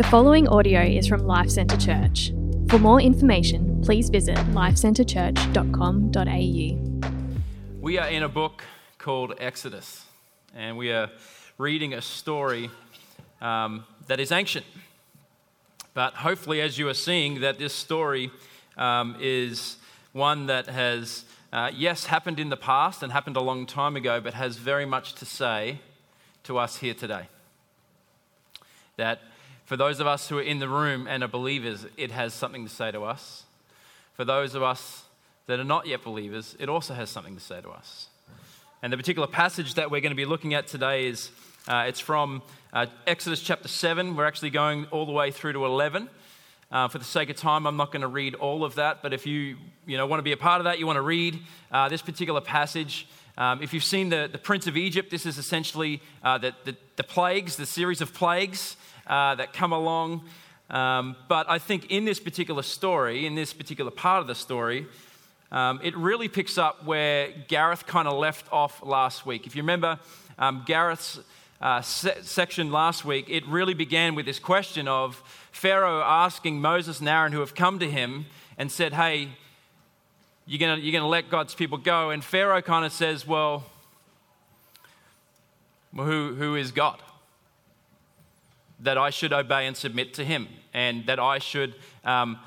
The following audio is from Life Centre Church. For more information, please visit lifecentrechurch.com.au. We are in a book called Exodus, and we are reading a story um, that is ancient. But hopefully, as you are seeing, that this story um, is one that has, uh, yes, happened in the past and happened a long time ago, but has very much to say to us here today. That for those of us who are in the room and are believers, it has something to say to us. For those of us that are not yet believers, it also has something to say to us. And the particular passage that we're going to be looking at today is uh, it's from uh, Exodus chapter 7. We're actually going all the way through to 11. Uh, for the sake of time, I'm not going to read all of that, but if you, you know, want to be a part of that, you want to read uh, this particular passage. Um, if you've seen the, the Prince of Egypt, this is essentially uh, the, the, the plagues, the series of plagues uh, that come along. Um, but I think in this particular story, in this particular part of the story, um, it really picks up where Gareth kind of left off last week. If you remember um, Gareth's uh, se- section last week, it really began with this question of Pharaoh asking Moses and Aaron, who have come to him, and said, Hey, you're going you're gonna let God's people go. And Pharaoh kind of says, Well, who, who is God? That I should obey and submit to him, and that I should um,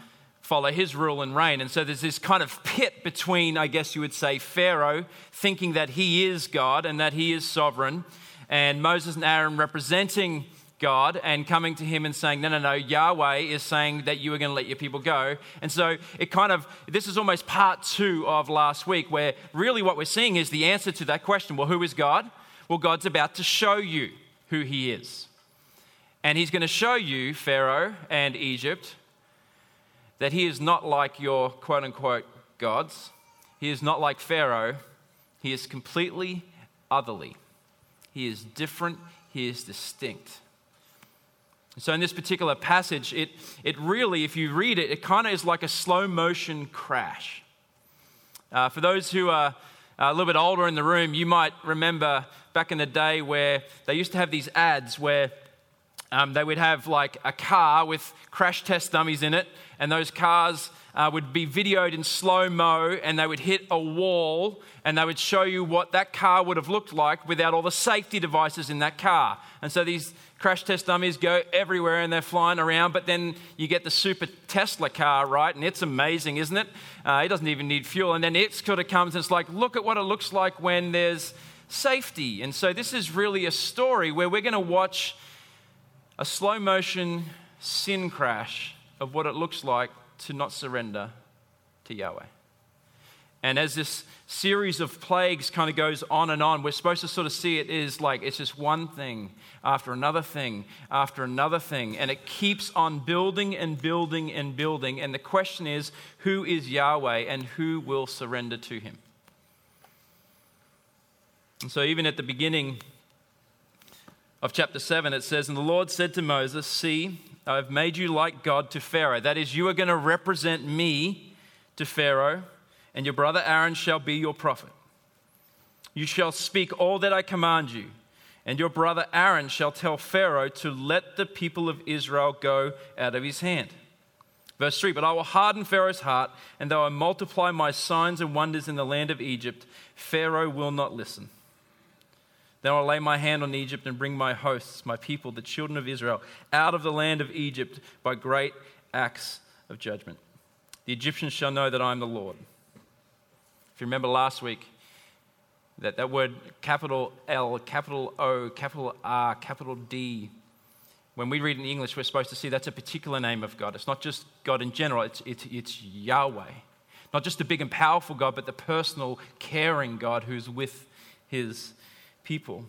follow his rule and reign. And so there's this kind of pit between, I guess you would say, Pharaoh thinking that he is God and that he is sovereign, and Moses and Aaron representing God and coming to him and saying, No, no, no, Yahweh is saying that you are going to let your people go. And so it kind of, this is almost part two of last week, where really what we're seeing is the answer to that question well, who is God? Well, God's about to show you who he is. And he's going to show you, Pharaoh and Egypt, that he is not like your quote unquote gods. He is not like Pharaoh. He is completely otherly. He is different. He is distinct. So, in this particular passage, it, it really, if you read it, it kind of is like a slow motion crash. Uh, for those who are a little bit older in the room, you might remember back in the day where they used to have these ads where um, they would have like a car with crash test dummies in it, and those cars uh, would be videoed in slow mo, and they would hit a wall, and they would show you what that car would have looked like without all the safety devices in that car. And so these crash test dummies go everywhere and they're flying around, but then you get the super Tesla car, right? And it's amazing, isn't it? Uh, it doesn't even need fuel. And then it sort of comes and it's like, look at what it looks like when there's safety. And so this is really a story where we're going to watch a slow motion sin crash of what it looks like to not surrender to Yahweh. And as this series of plagues kind of goes on and on, we're supposed to sort of see it is like it's just one thing after another thing after another thing. And it keeps on building and building and building. And the question is who is Yahweh and who will surrender to him? And so, even at the beginning of chapter 7, it says, And the Lord said to Moses, See, I've made you like God to Pharaoh. That is, you are going to represent me to Pharaoh, and your brother Aaron shall be your prophet. You shall speak all that I command you, and your brother Aaron shall tell Pharaoh to let the people of Israel go out of his hand. Verse 3 But I will harden Pharaoh's heart, and though I multiply my signs and wonders in the land of Egypt, Pharaoh will not listen. Then I'll lay my hand on Egypt and bring my hosts, my people, the children of Israel, out of the land of Egypt by great acts of judgment. The Egyptians shall know that I am the Lord. If you remember last week, that, that word capital L, capital O, capital R, capital D, when we read in English, we're supposed to see that's a particular name of God. It's not just God in general, it's, it's, it's Yahweh. Not just the big and powerful God, but the personal, caring God who's with his people.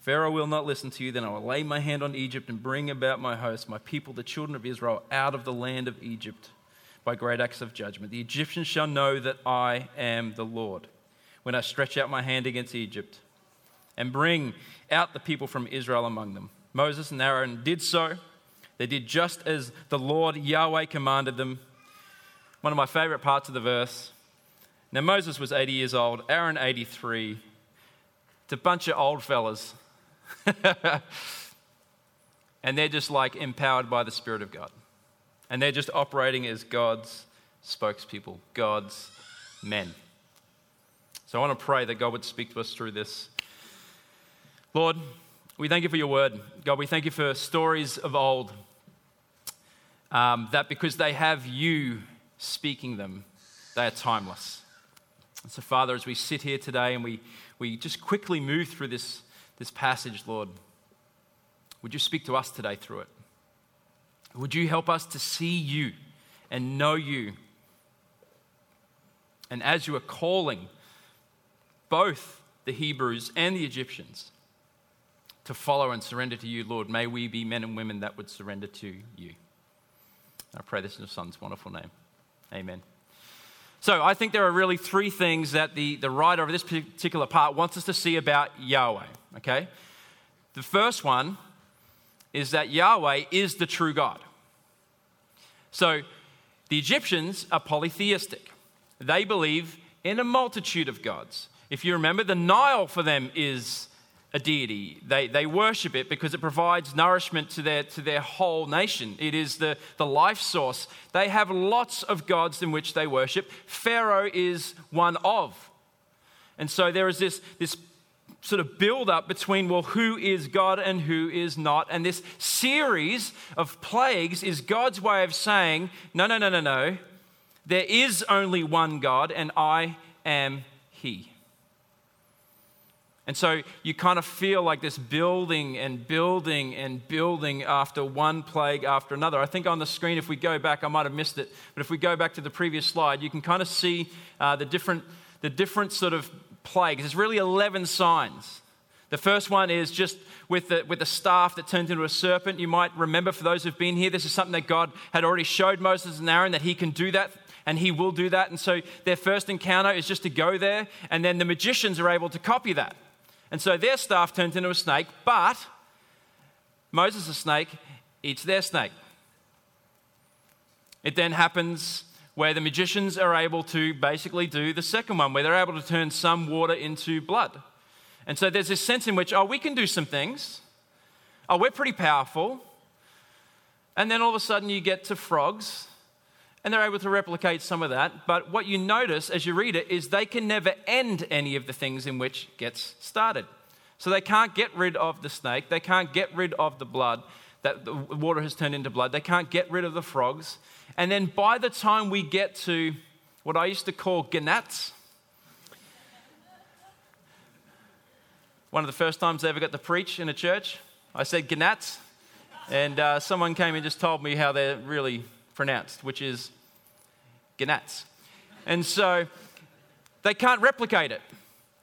Pharaoh will not listen to you, then I will lay my hand on Egypt and bring about my host, my people, the children of Israel, out of the land of Egypt by great acts of judgment. The Egyptians shall know that I am the Lord when I stretch out my hand against Egypt and bring out the people from Israel among them. Moses and Aaron did so. They did just as the Lord Yahweh commanded them. One of my favorite parts of the verse now, Moses was 80 years old, Aaron 83. It's a bunch of old fellas. and they're just like empowered by the Spirit of God. And they're just operating as God's spokespeople, God's men. So I want to pray that God would speak to us through this. Lord, we thank you for your word. God, we thank you for stories of old um, that because they have you speaking them, they are timeless. So, Father, as we sit here today and we, we just quickly move through this, this passage, Lord, would you speak to us today through it? Would you help us to see you and know you? And as you are calling both the Hebrews and the Egyptians to follow and surrender to you, Lord, may we be men and women that would surrender to you. I pray this in your Son's wonderful name. Amen. So I think there are really three things that the, the writer of this particular part wants us to see about Yahweh. Okay? The first one is that Yahweh is the true God. So the Egyptians are polytheistic, they believe in a multitude of gods. If you remember, the Nile for them is a deity. They, they worship it because it provides nourishment to their, to their whole nation. It is the, the life source. They have lots of gods in which they worship. Pharaoh is one of. And so there is this, this sort of build up between, well, who is God and who is not. And this series of plagues is God's way of saying, no, no, no, no, no. There is only one God, and I am He. And so you kind of feel like this building and building and building after one plague after another. I think on the screen, if we go back, I might have missed it, but if we go back to the previous slide, you can kind of see uh, the, different, the different sort of plagues. There's really 11 signs. The first one is just with the, with the staff that turns into a serpent. You might remember, for those who've been here, this is something that God had already showed Moses and Aaron that he can do that and he will do that. And so their first encounter is just to go there, and then the magicians are able to copy that. And so their staff turns into a snake, but Moses' snake eats their snake. It then happens where the magicians are able to basically do the second one, where they're able to turn some water into blood. And so there's this sense in which, oh, we can do some things. Oh, we're pretty powerful. And then all of a sudden you get to frogs and they're able to replicate some of that. But what you notice as you read it is they can never end any of the things in which gets started. So they can't get rid of the snake, they can't get rid of the blood that the water has turned into blood, they can't get rid of the frogs. And then by the time we get to what I used to call gnats, one of the first times I ever got to preach in a church, I said gnats, and uh, someone came and just told me how they're really pronounced, which is Gnats. And so they can't replicate it.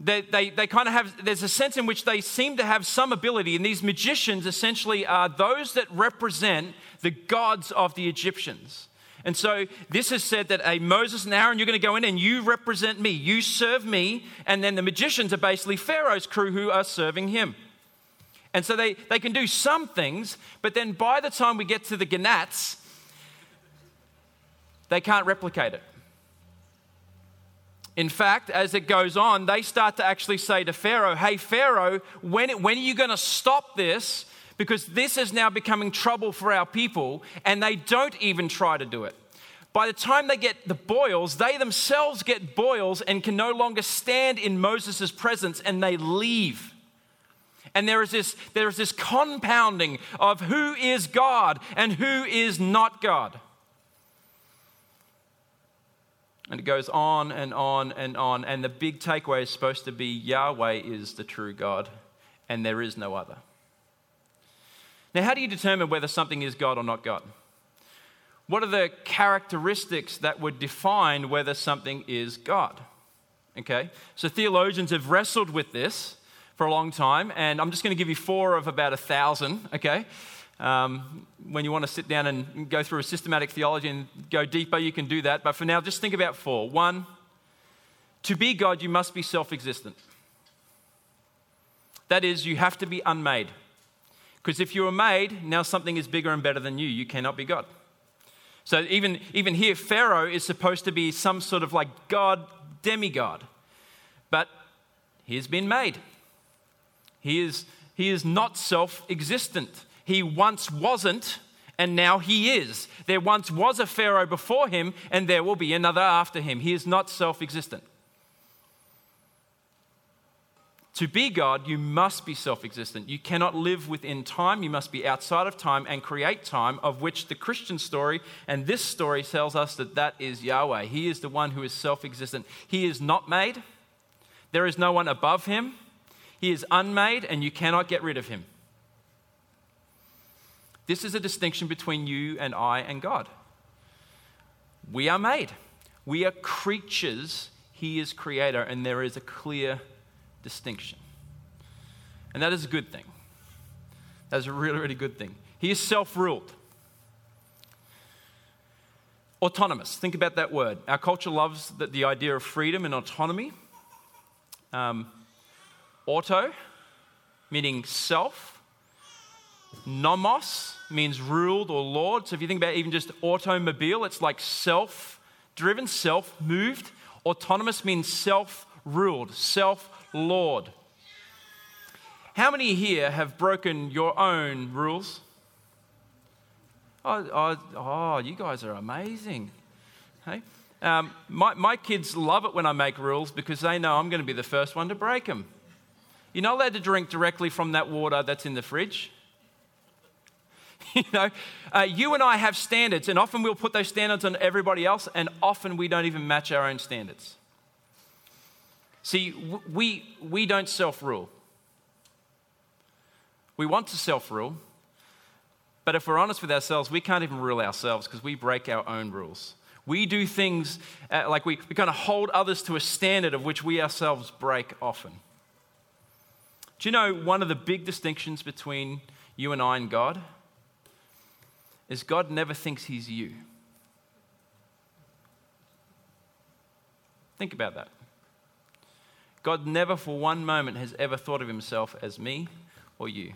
They, they, they kind of have, there's a sense in which they seem to have some ability, and these magicians essentially are those that represent the gods of the Egyptians. And so this is said that, hey, Moses and Aaron, you're going to go in and you represent me. You serve me. And then the magicians are basically Pharaoh's crew who are serving him. And so they, they can do some things, but then by the time we get to the Gnats, they can't replicate it. In fact, as it goes on, they start to actually say to Pharaoh, Hey, Pharaoh, when, when are you going to stop this? Because this is now becoming trouble for our people, and they don't even try to do it. By the time they get the boils, they themselves get boils and can no longer stand in Moses' presence and they leave. And there is, this, there is this compounding of who is God and who is not God. And it goes on and on and on. And the big takeaway is supposed to be Yahweh is the true God, and there is no other. Now, how do you determine whether something is God or not God? What are the characteristics that would define whether something is God? Okay, so theologians have wrestled with this for a long time, and I'm just going to give you four of about a thousand, okay? Um, when you want to sit down and go through a systematic theology and go deeper, you can do that. But for now, just think about four. One, to be God, you must be self existent. That is, you have to be unmade. Because if you are made, now something is bigger and better than you. You cannot be God. So even, even here, Pharaoh is supposed to be some sort of like God, demigod. But he has been made. He is, he is not self existent. He once wasn't, and now he is. There once was a Pharaoh before him, and there will be another after him. He is not self existent. To be God, you must be self existent. You cannot live within time. You must be outside of time and create time, of which the Christian story and this story tells us that that is Yahweh. He is the one who is self existent. He is not made, there is no one above him. He is unmade, and you cannot get rid of him. This is a distinction between you and I and God. We are made, we are creatures. He is creator, and there is a clear distinction. And that is a good thing. That is a really, really good thing. He is self ruled. Autonomous. Think about that word. Our culture loves the, the idea of freedom and autonomy. Um, auto, meaning self. Nomos means ruled or lord. So if you think about even just automobile, it's like self driven, self moved. Autonomous means self ruled, self Lord. How many here have broken your own rules? Oh, oh, oh you guys are amazing. Hey? Um, my, my kids love it when I make rules because they know I'm going to be the first one to break them. You're not allowed to drink directly from that water that's in the fridge. you know, uh, you and I have standards, and often we'll put those standards on everybody else, and often we don't even match our own standards. See, we, we don't self rule. We want to self rule, but if we're honest with ourselves, we can't even rule ourselves because we break our own rules. We do things uh, like we, we kind of hold others to a standard of which we ourselves break often. Do you know one of the big distinctions between you and I and God? Is God never thinks he's you. Think about that. God never for one moment has ever thought of himself as me or you.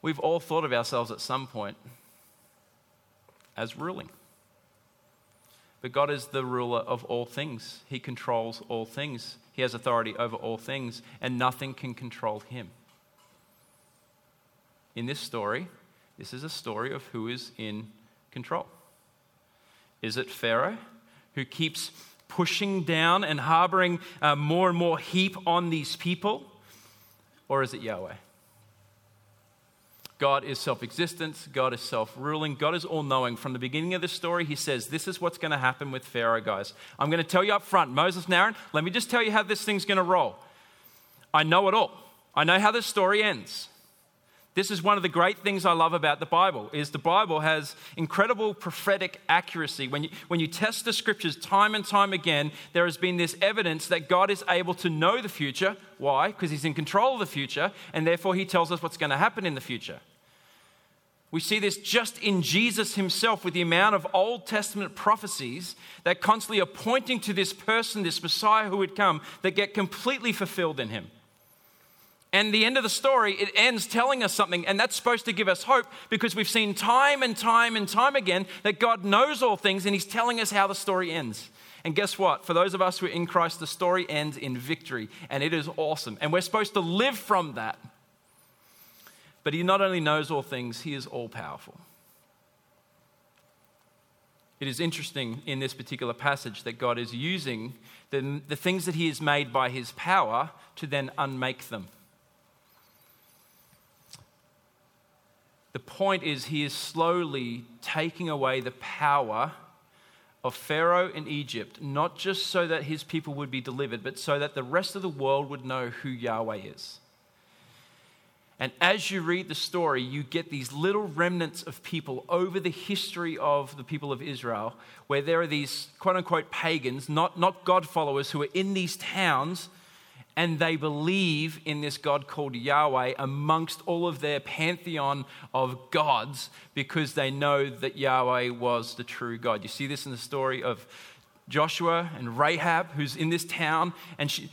We've all thought of ourselves at some point as ruling. But God is the ruler of all things. He controls all things. He has authority over all things, and nothing can control him. In this story, this is a story of who is in control. Is it Pharaoh, who keeps pushing down and harboring uh, more and more heap on these people? Or is it Yahweh? God is self existent. God is self ruling. God is all knowing. From the beginning of the story, he says, This is what's going to happen with Pharaoh, guys. I'm going to tell you up front, Moses and Aaron, let me just tell you how this thing's going to roll. I know it all. I know how this story ends. This is one of the great things I love about the Bible is the Bible has incredible prophetic accuracy. When you, when you test the scriptures time and time again, there has been this evidence that God is able to know the future. Why? Because he's in control of the future, and therefore he tells us what's going to happen in the future. We see this just in Jesus himself with the amount of Old Testament prophecies that constantly are pointing to this person, this Messiah who would come, that get completely fulfilled in him. And the end of the story, it ends telling us something, and that's supposed to give us hope because we've seen time and time and time again that God knows all things and He's telling us how the story ends. And guess what? For those of us who are in Christ, the story ends in victory, and it is awesome. And we're supposed to live from that. But He not only knows all things, He is all powerful. It is interesting in this particular passage that God is using the, the things that He has made by His power to then unmake them. The point is, he is slowly taking away the power of Pharaoh in Egypt, not just so that his people would be delivered, but so that the rest of the world would know who Yahweh is. And as you read the story, you get these little remnants of people over the history of the people of Israel, where there are these quote unquote pagans, not, not God followers, who are in these towns and they believe in this God called Yahweh amongst all of their pantheon of gods because they know that Yahweh was the true God. You see this in the story of Joshua and Rahab, who's in this town, and she,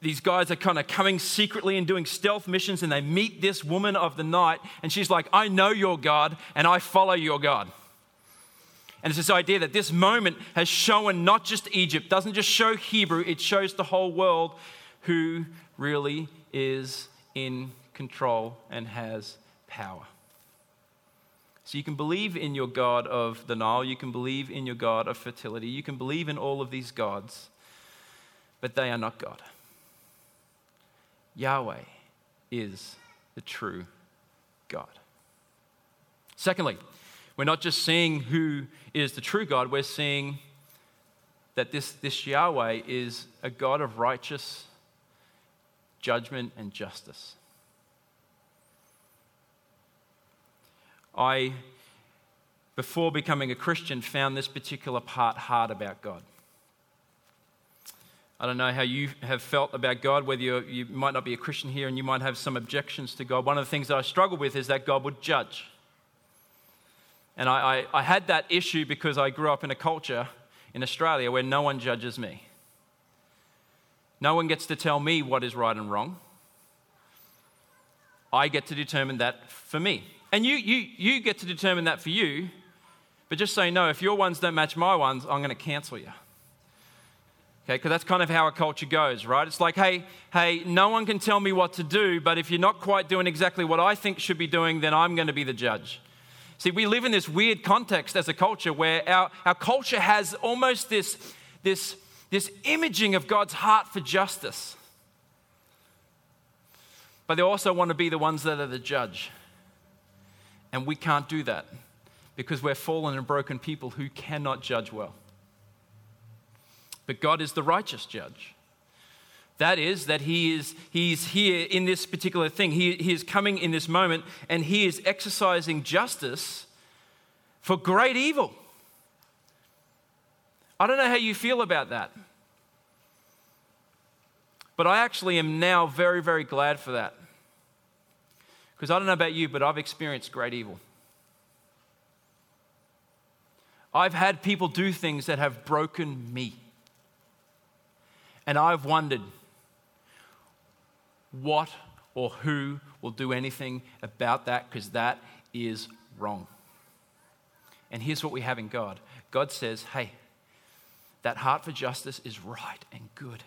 these guys are kind of coming secretly and doing stealth missions, and they meet this woman of the night, and she's like, I know your God, and I follow your God. And it's this idea that this moment has shown not just Egypt, doesn't just show Hebrew, it shows the whole world who really is in control and has power. So you can believe in your God of the Nile, you can believe in your God of fertility, you can believe in all of these gods, but they are not God. Yahweh is the true God. Secondly, we're not just seeing who is the true God, we're seeing that this, this Yahweh is a God of righteous judgment and justice. I, before becoming a Christian, found this particular part hard about God. I don't know how you have felt about God, whether you might not be a Christian here and you might have some objections to God. One of the things that I struggle with is that God would judge. And I, I, I had that issue because I grew up in a culture in Australia where no one judges me. No one gets to tell me what is right and wrong. I get to determine that for me. And you, you, you get to determine that for you. But just you know, if your ones don't match my ones, I'm going to cancel you. Okay, because that's kind of how a culture goes, right? It's like, hey, hey, no one can tell me what to do, but if you're not quite doing exactly what I think should be doing, then I'm going to be the judge. See, we live in this weird context as a culture where our, our culture has almost this, this, this imaging of God's heart for justice. But they also want to be the ones that are the judge. And we can't do that because we're fallen and broken people who cannot judge well. But God is the righteous judge. That is, that he is he's here in this particular thing. He, he is coming in this moment and he is exercising justice for great evil. I don't know how you feel about that. But I actually am now very, very glad for that. Because I don't know about you, but I've experienced great evil. I've had people do things that have broken me. And I've wondered what or who will do anything about that because that is wrong. And here's what we have in God God says, hey, that heart for justice is right and good.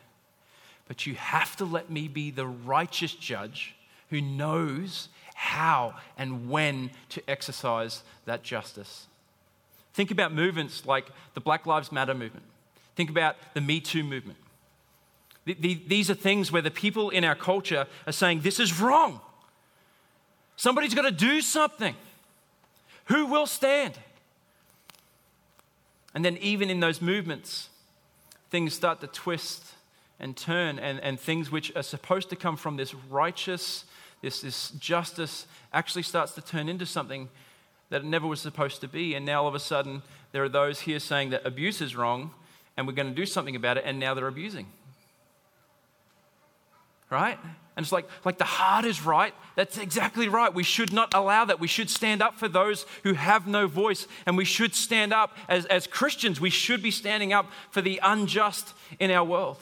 But you have to let me be the righteous judge who knows how and when to exercise that justice. Think about movements like the Black Lives Matter movement. Think about the Me Too movement. These are things where the people in our culture are saying, This is wrong. Somebody's got to do something. Who will stand? And then, even in those movements, things start to twist and turn, and, and things which are supposed to come from this righteous, this, this justice, actually starts to turn into something that it never was supposed to be. And now, all of a sudden, there are those here saying that abuse is wrong, and we're going to do something about it, and now they're abusing right? And it's like, like the heart is right. That's exactly right. We should not allow that. We should stand up for those who have no voice. And we should stand up as, as Christians. We should be standing up for the unjust in our world.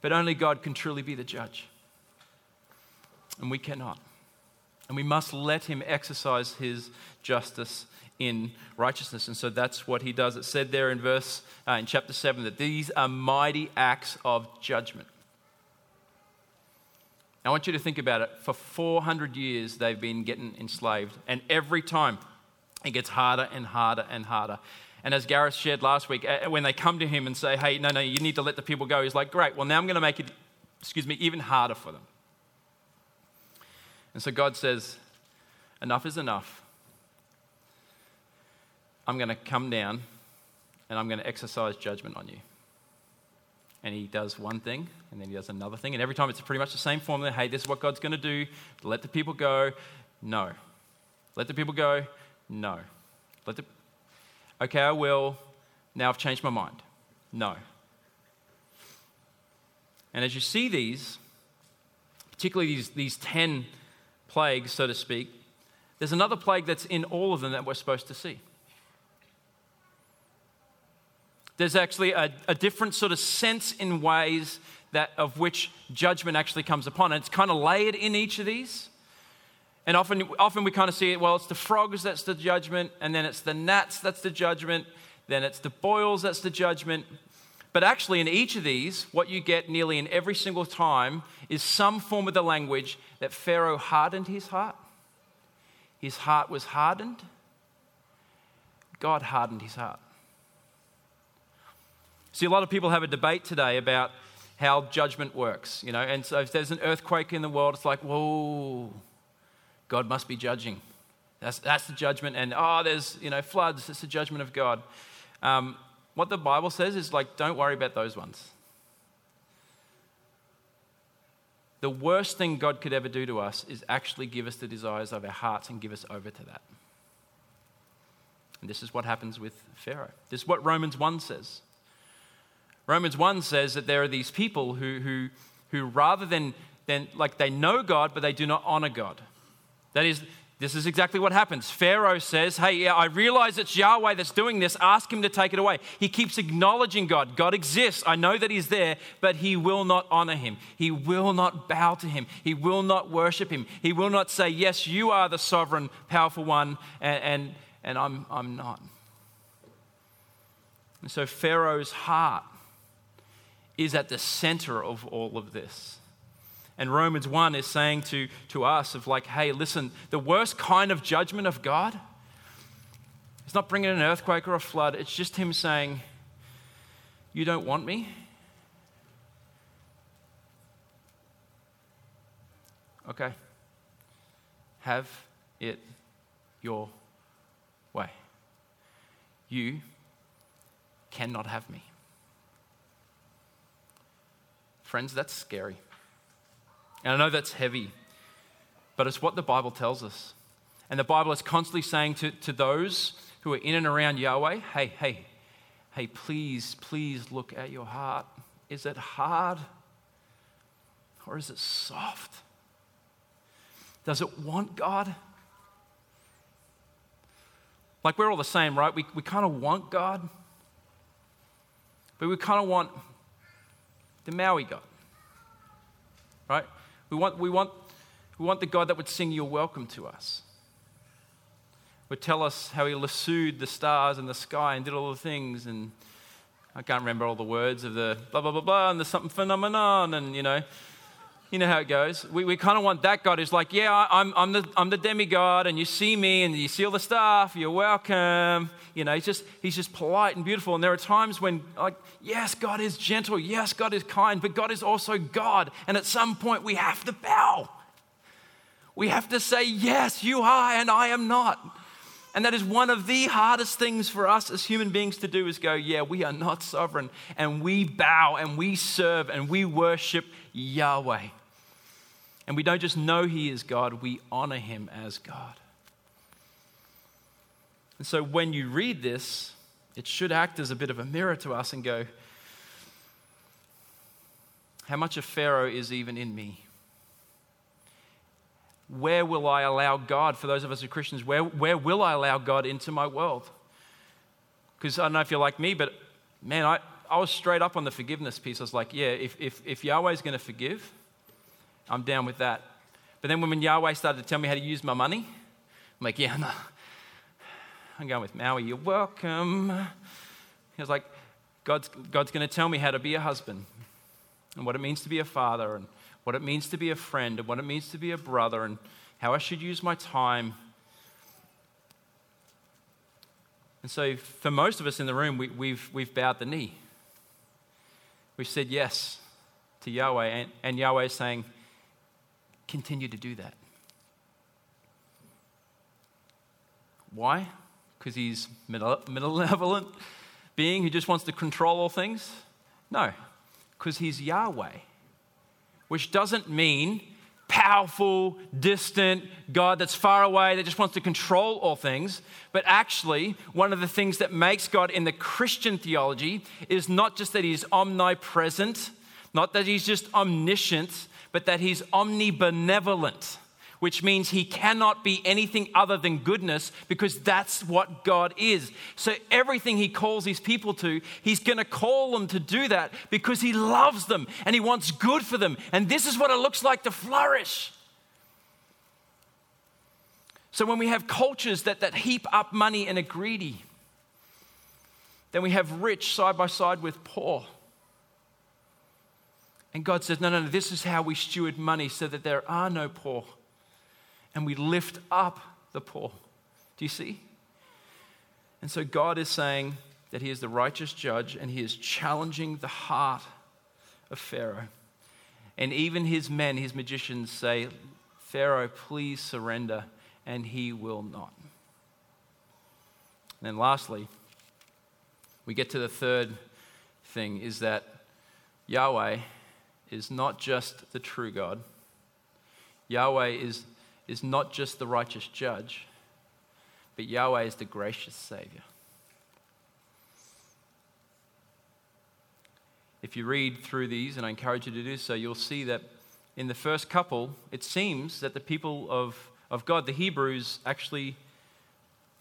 But only God can truly be the judge. And we cannot. And we must let Him exercise His justice in righteousness. And so that's what He does. It said there in verse, uh, in chapter 7, that these are mighty acts of judgment. I want you to think about it. For 400 years, they've been getting enslaved. And every time, it gets harder and harder and harder. And as Gareth shared last week, when they come to him and say, hey, no, no, you need to let the people go, he's like, great, well, now I'm going to make it, excuse me, even harder for them. And so God says, enough is enough. I'm going to come down and I'm going to exercise judgment on you and he does one thing and then he does another thing. And every time it's pretty much the same formula hey, this is what God's going to do. Let the people go. No. Let the people go. No. Let the. Okay, I will. Now I've changed my mind. No. And as you see these, particularly these, these 10 plagues, so to speak, there's another plague that's in all of them that we're supposed to see. There's actually a, a different sort of sense in ways that of which judgment actually comes upon. And it's kind of layered in each of these. And often, often we kind of see it, well, it's the frogs that's the judgment, and then it's the gnats that's the judgment, then it's the boils that's the judgment. But actually, in each of these, what you get nearly in every single time is some form of the language that Pharaoh hardened his heart. his heart was hardened, God hardened his heart. See, a lot of people have a debate today about how judgment works, you know, and so if there's an earthquake in the world, it's like, whoa, God must be judging. That's, that's the judgment, and oh, there's, you know, floods, it's the judgment of God. Um, what the Bible says is like, don't worry about those ones. The worst thing God could ever do to us is actually give us the desires of our hearts and give us over to that. And this is what happens with Pharaoh. This is what Romans 1 says. Romans 1 says that there are these people who, who, who rather than, than, like, they know God, but they do not honor God. That is, this is exactly what happens. Pharaoh says, Hey, yeah, I realize it's Yahweh that's doing this. Ask him to take it away. He keeps acknowledging God. God exists. I know that he's there, but he will not honor him. He will not bow to him. He will not worship him. He will not say, Yes, you are the sovereign, powerful one, and, and, and I'm, I'm not. And so Pharaoh's heart is at the center of all of this. And Romans 1 is saying to, to us of like, hey, listen, the worst kind of judgment of God is not bringing an earthquake or a flood. It's just him saying, you don't want me? Okay. Have it your way. You cannot have me. Friends, that's scary. And I know that's heavy, but it's what the Bible tells us. And the Bible is constantly saying to, to those who are in and around Yahweh, hey, hey, hey, please, please look at your heart. Is it hard or is it soft? Does it want God? Like we're all the same, right? We, we kind of want God, but we kind of want the Maui God, right? We want, we want, we want the God that would sing You're welcome to us. Would tell us how he lassoed the stars and the sky and did all the things. And I can't remember all the words of the blah, blah, blah, blah, and the something phenomenon. And, you know, you know how it goes. We, we kind of want that God who's like, yeah, I'm, I'm, the, I'm the demigod, and you see me, and you see all the stuff, you're welcome. You know, he's just, he's just polite and beautiful. And there are times when, like, yes, God is gentle, yes, God is kind, but God is also God. And at some point, we have to bow. We have to say, yes, you are, and I am not. And that is one of the hardest things for us as human beings to do is go, yeah, we are not sovereign. And we bow and we serve and we worship Yahweh. And we don't just know He is God, we honor Him as God. And so when you read this, it should act as a bit of a mirror to us and go, how much of Pharaoh is even in me? where will I allow God, for those of us who are Christians, where, where will I allow God into my world? Because I don't know if you're like me, but man, I, I was straight up on the forgiveness piece. I was like, yeah, if, if, if Yahweh's going to forgive, I'm down with that. But then when Yahweh started to tell me how to use my money, I'm like, yeah, no. I'm going with Maui, you're welcome. He was like, God's, God's going to tell me how to be a husband and what it means to be a father and what it means to be a friend and what it means to be a brother and how I should use my time. And so, for most of us in the room, we, have we've, we've bowed the knee. We've said yes to Yahweh, and, and Yahweh is saying, continue to do that. Why? Because he's malevolent being who just wants to control all things? No, because he's Yahweh which doesn't mean powerful, distant God that's far away, that just wants to control all things. But actually, one of the things that makes God in the Christian theology is not just that he's omnipresent, not that he's just omniscient, but that he's omnibenevolent which means he cannot be anything other than goodness because that's what God is. So everything he calls his people to, he's going to call them to do that because he loves them and he wants good for them. And this is what it looks like to flourish. So when we have cultures that, that heap up money and are greedy, then we have rich side by side with poor. And God says, no, no, no, this is how we steward money so that there are no poor and we lift up the poor. Do you see? And so God is saying that He is the righteous judge and He is challenging the heart of Pharaoh. And even his men, his magicians, say, Pharaoh, please surrender, and he will not. And then lastly, we get to the third thing is that Yahweh is not just the true God. Yahweh is, is not just the righteous judge, but Yahweh is the gracious Savior. If you read through these, and I encourage you to do so, you'll see that in the first couple, it seems that the people of, of God, the Hebrews, actually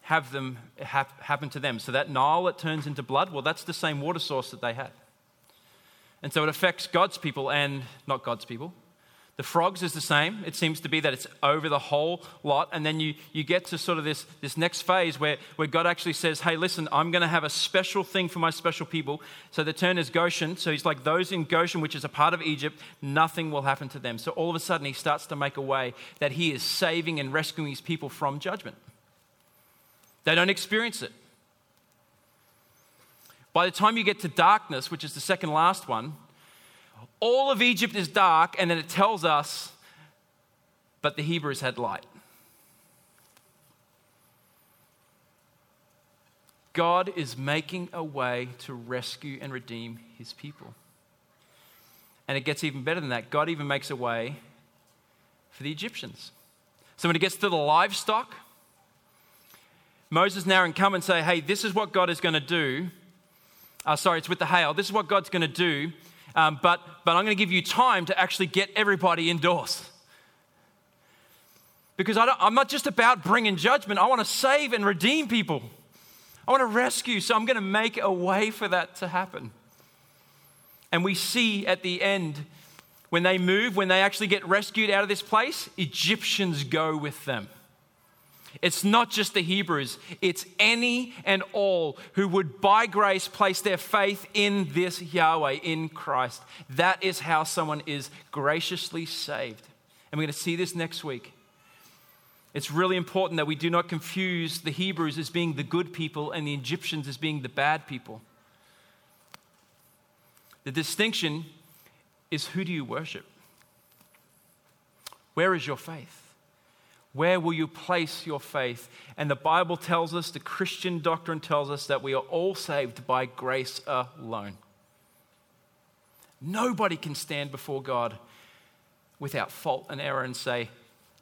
have them happen to them. So that Nile that turns into blood, well, that's the same water source that they had. And so it affects God's people and not God's people. The frogs is the same. It seems to be that it's over the whole lot. And then you, you get to sort of this, this next phase where, where God actually says, Hey, listen, I'm going to have a special thing for my special people. So the turn is Goshen. So he's like, Those in Goshen, which is a part of Egypt, nothing will happen to them. So all of a sudden, he starts to make a way that he is saving and rescuing his people from judgment. They don't experience it. By the time you get to darkness, which is the second last one, all of Egypt is dark, and then it tells us, but the Hebrews had light. God is making a way to rescue and redeem his people. And it gets even better than that. God even makes a way for the Egyptians. So when it gets to the livestock, Moses and Aaron come and say, Hey, this is what God is going to do. Uh, sorry, it's with the hail. This is what God's going to do um, but, but I'm going to give you time to actually get everybody indoors. Because I am not just about bringing judgment, I want to save and redeem people. I want to rescue, so I'm going to make a way for that to happen. And we see at the end, when they move, when they actually get rescued out of this place, Egyptians go with them. It's not just the Hebrews, it's any and all who would by grace place their faith in this Yahweh, in Christ. That is how someone is graciously saved. And we're going to see this next week. It's really important that we do not confuse the Hebrews as being the good people and the Egyptians as being the bad people. The distinction is who do you worship? Where is your faith? Where will you place your faith? And the Bible tells us, the Christian doctrine tells us that we are all saved by grace alone. Nobody can stand before God without fault and error and say,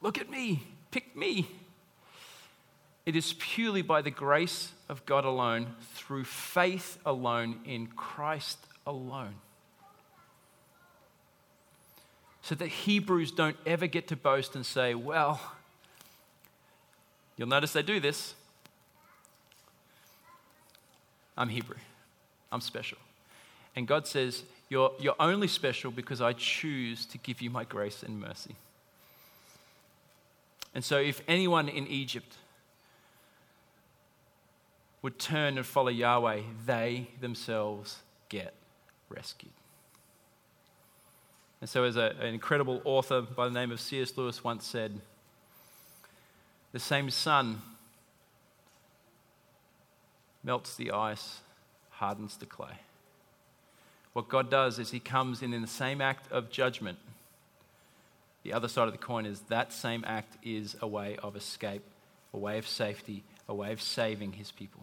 Look at me, pick me. It is purely by the grace of God alone, through faith alone, in Christ alone. So that Hebrews don't ever get to boast and say, Well, You'll notice they do this. I'm Hebrew. I'm special. And God says, you're, you're only special because I choose to give you my grace and mercy. And so, if anyone in Egypt would turn and follow Yahweh, they themselves get rescued. And so, as a, an incredible author by the name of C.S. Lewis once said, the same sun melts the ice, hardens the clay. What God does is He comes in in the same act of judgment. The other side of the coin is that same act is a way of escape, a way of safety, a way of saving His people.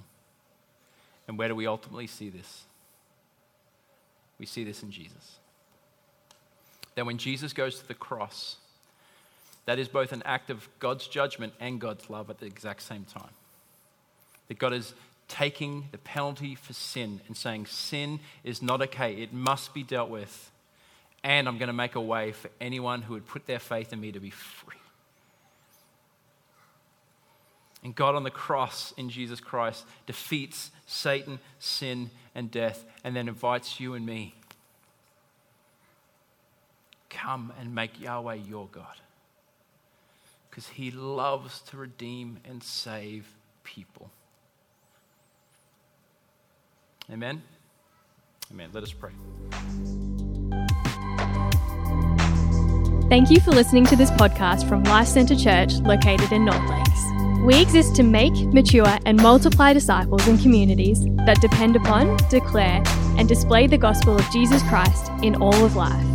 And where do we ultimately see this? We see this in Jesus. That when Jesus goes to the cross, that is both an act of God's judgment and God's love at the exact same time. That God is taking the penalty for sin and saying, Sin is not okay, it must be dealt with. And I'm going to make a way for anyone who would put their faith in me to be free. And God on the cross in Jesus Christ defeats Satan, sin, and death, and then invites you and me. Come and make Yahweh your God because he loves to redeem and save people. Amen? Amen. Let us pray. Thank you for listening to this podcast from Life Centre Church located in North Lakes. We exist to make, mature, and multiply disciples and communities that depend upon, declare, and display the gospel of Jesus Christ in all of life.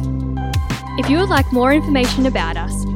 If you would like more information about us,